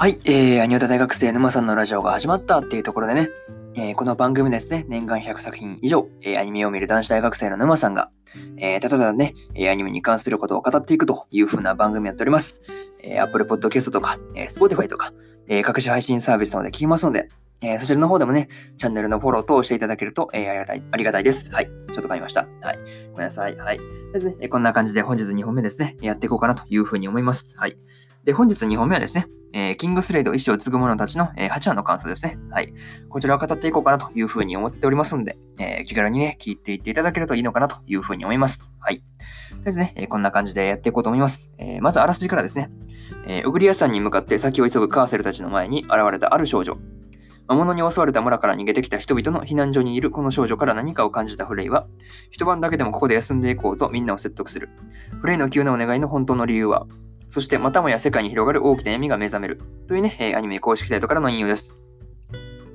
はい、えー、アニオタ大学生沼さんのラジオが始まったっていうところでね、えー、この番組ですね、年間100作品以上、えー、アニメを見る男子大学生の沼さんが、えー、ただただね、アニメに関することを語っていくという風な番組やっております。えー、Apple Podcast とか、えー、Spotify とか、えー、各種配信サービスなどで聞きますので、えー、そちらの方でもね、チャンネルのフォロー等をしていただけると、えー、ありがたい、ありがたいです。はい。ちょっと買いました。はい。ごめんなさい。はい。ですね、こんな感じで本日2本目ですね、やっていこうかなというふうに思います。はい。で、本日2本目はですね、えー、キングスレイド意志を継ぐ者たちの、えー、8話の感想ですね。はい。こちらを語っていこうかなというふうに思っておりますんで、えー、気軽にね、聞いていっていただけるといいのかなというふうに思います。はい。ですね、え、こんな感じでやっていこうと思います。え、まずあらすじからですね、えー、ウグリア山に向かって先を急ぐカーセルたちの前に現れたある少女。魔物に襲われた村から逃げてきた人々の避難所にいるこの少女から何かを感じたフレイは、一晩だけでもここで休んでいこうとみんなを説得する。フレイの急なお願いの本当の理由は、そしてまたもや世界に広がる大きな闇が目覚めるというね、えアニメ公式サイトからの引用です。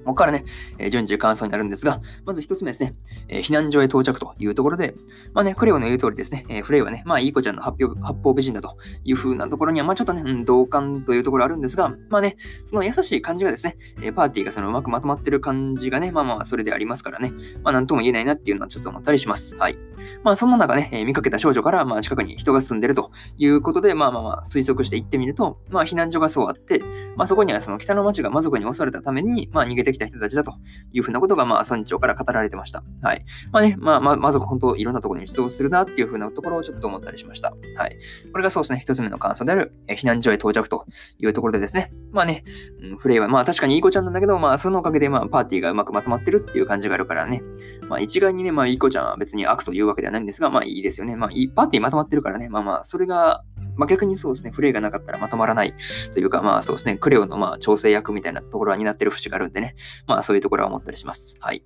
ここからね、えー、順次感想になるんですが、まず一つ目ですね、えー、避難所へ到着というところで、まあね、クレオの言う通りですね、えー、フレイはね、まあいい子ちゃんの発表八方美人だという風なところには、まあちょっとね、うん、同感というところあるんですが、まあね、その優しい感じがですね、えパーティーがそのうまくまとまってる感じがね、まあまあそれでありますからね、まあなんとも言えないなっていうのはちょっと思ったりします。はい。まあそんな中ね、え見かけた少女から、まあ近くに人が住んでるということで、まあまあまあ推測して行ってみると、まあ避難所がそうあって、まあそこにはその北の町が魔族に襲われたために、まあ逃げてきた人たちだというふうなことが、まあ、村長から語られてました。はい。まあね、まあ、ままず本当、いろんなところに出動するなっていうふうなところをちょっと思ったりしました。はい。これがそうですね、一つ目の感想である、え避難所へ到着というところでですね、まあね、うん、フレイは、まあ確かにいい子ちゃんなんだけど、まあそのおかげで、まあパーティーがうまくまとまってるっていう感じがあるからね、まあ一概にね、まあいい子ちゃんは別に悪というわけではないんですが、まあいいですよね。まあいいパーティーまとまってるからね、まあまあ、それが、まあ、逆にそうですね、フレイがなかったらまとまらないというか、まあそうですね、クレオのまあ調整役みたいなところは担ってる節があるんでね、まあそういうところは思ったりします。はい。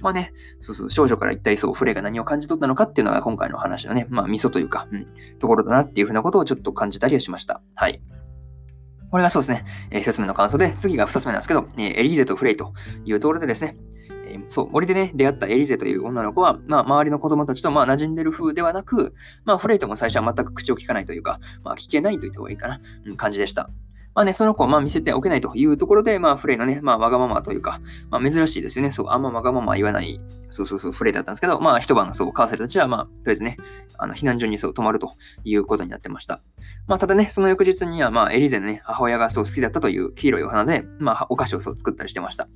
まあね、そうそう、少女から一体そう、フレイが何を感じ取ったのかっていうのが今回の話のね、まあミソというか、うん、ところだなっていうふうなことをちょっと感じたりはしました。はい。これがそうですね、えー、一つ目の感想で、次が二つ目なんですけど、えー、エリーゼとフレイというところでですね、そう、森でね、出会ったエリゼという女の子は、まあ、周りの子供たちと、まあ、馴染んでる風ではなく、まあ、フレイとも最初は全く口を聞かないというか、まあ、聞けないと言った方がいいかな、うん、感じでした。まあね、その子をまあ見せておけないというところで、まあ、フレイのね、まあ、わがままというか、まあ、珍しいですよね。そう、あんまわがまま言わない、そうそうそう、フレイだったんですけど、まあ、一晩、そう、カーセルたちは、まあ、とりあえずね、あの避難所にそう泊まるということになってました。まあ、ただね、その翌日には、まあ、エリゼのね、母親がそう好きだったという黄色いお花で、まあ、お菓子をそう作ったりしてました。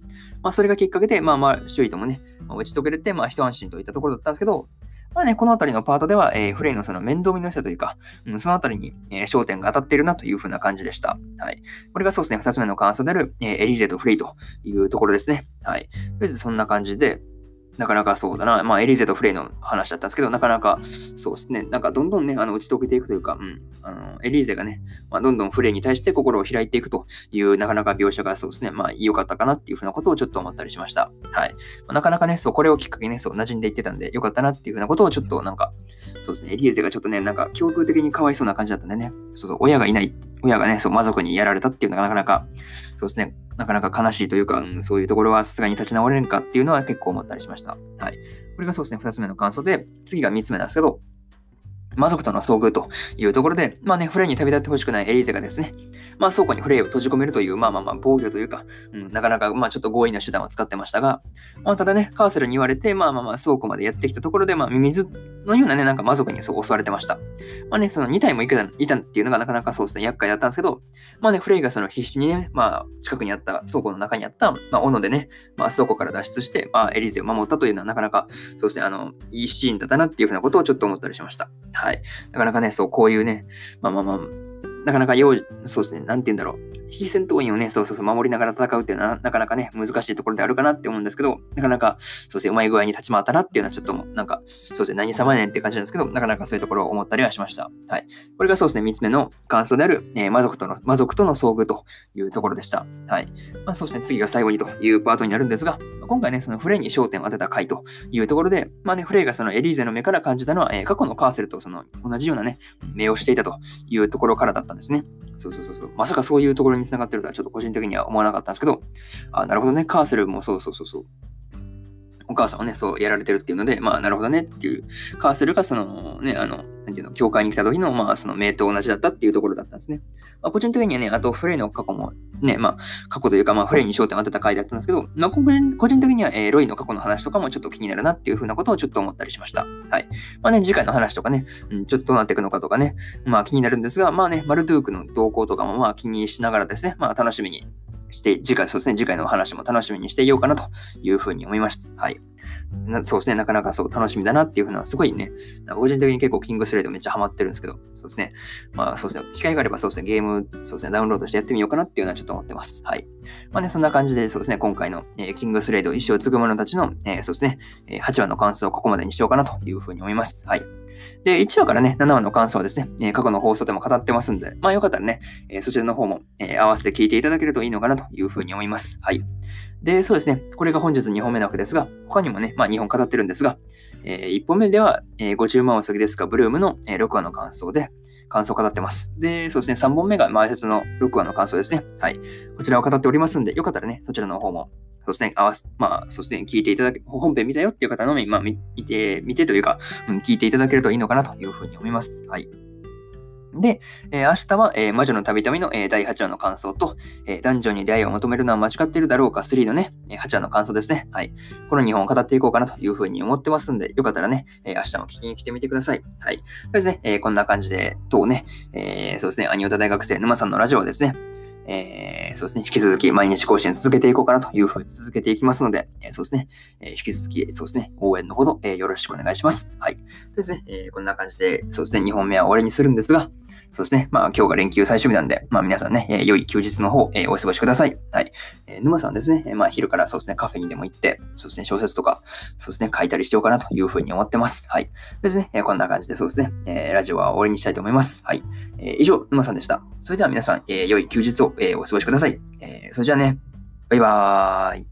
まあ、それがきっかけで、まあまあ、周囲ともね、まあ、打ち解けれて、まあ、一安心といったところだったんですけど、まあね、このあたりのパートでは、えー、フレイのその面倒見の良さというか、うん、そのあたりに、えー、焦点が当たっているなというふうな感じでした。はい。これがそうですね、二つ目の感想である、えー、エリゼとフレイというところですね。はい。とりあえずそんな感じで、なかなかそうだな、まあ、エリゼとフレイの話だったんですけど、なかなか、そうですね、なんかどんどんね、あの打ち解けていくというか、うん、あのエリーゼがね、まあ、どんどんフレイに対して心を開いていくという、なかなか描写がそうですね、まあ、良かったかなっていうふうなことをちょっと思ったりしました。はい。まあ、なかなかね、そう、これをきっかけにね、そう、馴染んでいってたんで、良かったなっていうふうなことをちょっとなんか、そうですね、エリゼがちょっとね、なんか、教育的にかわいそうな感じだったんでね、そうそう、親がいない、親がね、そう、魔族にやられたっていうのがなかなか、そうですね、なかなか悲しいというか、うん、そういうところはさすがに立ち直れるかっていうのは結構思ったりしました。はい。これがそうですね、2つ目の感想で、次が3つ目なんですけど、魔族との遭遇というところで、まあね、フレイに旅立ってほしくないエリーゼがですね、まあ倉庫にフレイを閉じ込めるという、まあまあまあ防御というか、うん、なかなかまあちょっと強引な手段を使ってましたが、まあただね、カーセルに言われて、まあまあまあ倉庫までやってきたところで、まあミミズのようなね、なんか魔族にそう襲われてました。まあね、その2体もいたいたっていうのがなかなかそうですね、厄介だったんですけど、まあね、フレイがその必死にね、まあ近くにあった倉庫の中にあった、まあ斧でね、まあ倉庫から脱出して、まあエリーゼを守ったというのはなかなかそうですね、あの、いいシーンだったなっていうふうなことをちょっと思ったりしました。はい。なかなかね、そう、こういうね、まあまあまあ、なかなか用、そうですね、なんて言うんだろう。非戦闘員をね、そうそうそう、守りながら戦うっていうのはなかなかね、難しいところであるかなって思うんですけど、なかなか、そうですね、うまい具合に立ち回ったなっていうのはちょっともう、なんか、そうですね、何様やねんって感じなんですけど、なかなかそういうところを思ったりはしました。はい。これがそうですね、三つ目の感想である、えー、魔族との、魔族との遭遇というところでした。はい。まあそうですね、次が最後にというパートになるんですが、今回ね、そのフレイに焦点を当てた回というところで、まあね、フレイがそのエリーゼの目から感じたのは、えー、過去のカーセルとその同じようなね、目をしていたというところからだったんですね。そうそうそうそう。まさかそういうところに繋がってるとはちょっと個人的には思わなかったんですけど、あなるほどね、カーセルもそうそうそうそう。お母さんはね、そうやられてるっていうので、まあ、なるほどねっていう、カーセルがそのね、あの、なんていうの、教会に来た時の、まあ、その名と同じだったっていうところだったんですね。まあ、個人的にはね、あとフレイの過去もね、まあ、過去というか、まあ、フレイに焦点を当てた回だったんですけど、まあ、個人的には、えー、ロイの過去の話とかもちょっと気になるなっていうふうなことをちょっと思ったりしました。はい。まあね、次回の話とかね、うん、ちょっとどうなっていくのかとかね、まあ気になるんですが、まあね、マルドゥークの動向とかもまあ気にしながらですね、まあ楽しみにして、次回、そうですね、次回の話も楽しみにしていようかなというふうに思います。はい。そうですね、なかなかそう楽しみだなっていうふうな、すごいね、個人的に結構キングスレイドめっちゃハマってるんですけど、そうですね、まあそうですね、機会があればそうですね、ゲーム、そうですね、ダウンロードしてやってみようかなっていうのはちょっと思ってます。はい。まあね、そんな感じで、そうですね、今回の、えー、キングスレイド、一生継ぐ者たちの、えー、そうですね、8話の感想をここまでにしようかなというふうに思います。はい。で、1話からね、7話の感想はですね、え過去の放送でも語ってますんで、まあよかったらね、えそちらの方も、え合わせて聞いていただけるといいのかなというふうに思います。はい。で、そうですね、これが本日2本目なわけですが、他にもね、まあ2本語ってるんですが、え1本目では、え50万お先ですか、ブルームの、え6話の感想で、感想を語ってます。で、そうですね、3本目が前説の6話の感想ですね。はい。こちらを語っておりますんで、よかったらね、そちらの方もそうですね、合わ、まあ、そうですね、聞いていただけ、本編見たよっていう方のみ、まあ、見て、見てというか、うん、聞いていただけるといいのかなというふうに思います。はい。で、えー、明日は、えー、魔女の旅旅の、えー、第8話の感想と、えー、男女に出会いを求めるのは間違っているだろうか3のね、え8話の感想ですね。はい。この2本を語っていこうかなというふうに思ってますんで、よかったらね、え明日も聞きに来てみてください。はい。そうですね、えこんな感じで、とね、えそうですね、アニオタ大学生沼さんのラジオですね、えー、そうですね、引き続き毎日更新続けていこうかなというふうに続けていきますので、えー、そうですね、えー、引き続き、そうですね、応援のほど、えよろしくお願いします。はい。ですね、えこんな感じで、そうですね、2本目は終わりにするんですが、そうですね。まあ今日が連休最終日なんで、まあ皆さんね、えー、良い休日の方、えー、お過ごしください。はい。えー、沼さんですね、え、まあ昼からそうですね、カフェにでも行って、そうですね、小説とか、そうですね、書いたりしようかなというふうに思ってます。はい。ですね、え、こんな感じでそうですね、え、ラジオは終わりにしたいと思います。はい。えー、以上、沼さんでした。それでは皆さん、えー、良い休日を、え、お過ごしください。え、それじゃあね、バイバーイ。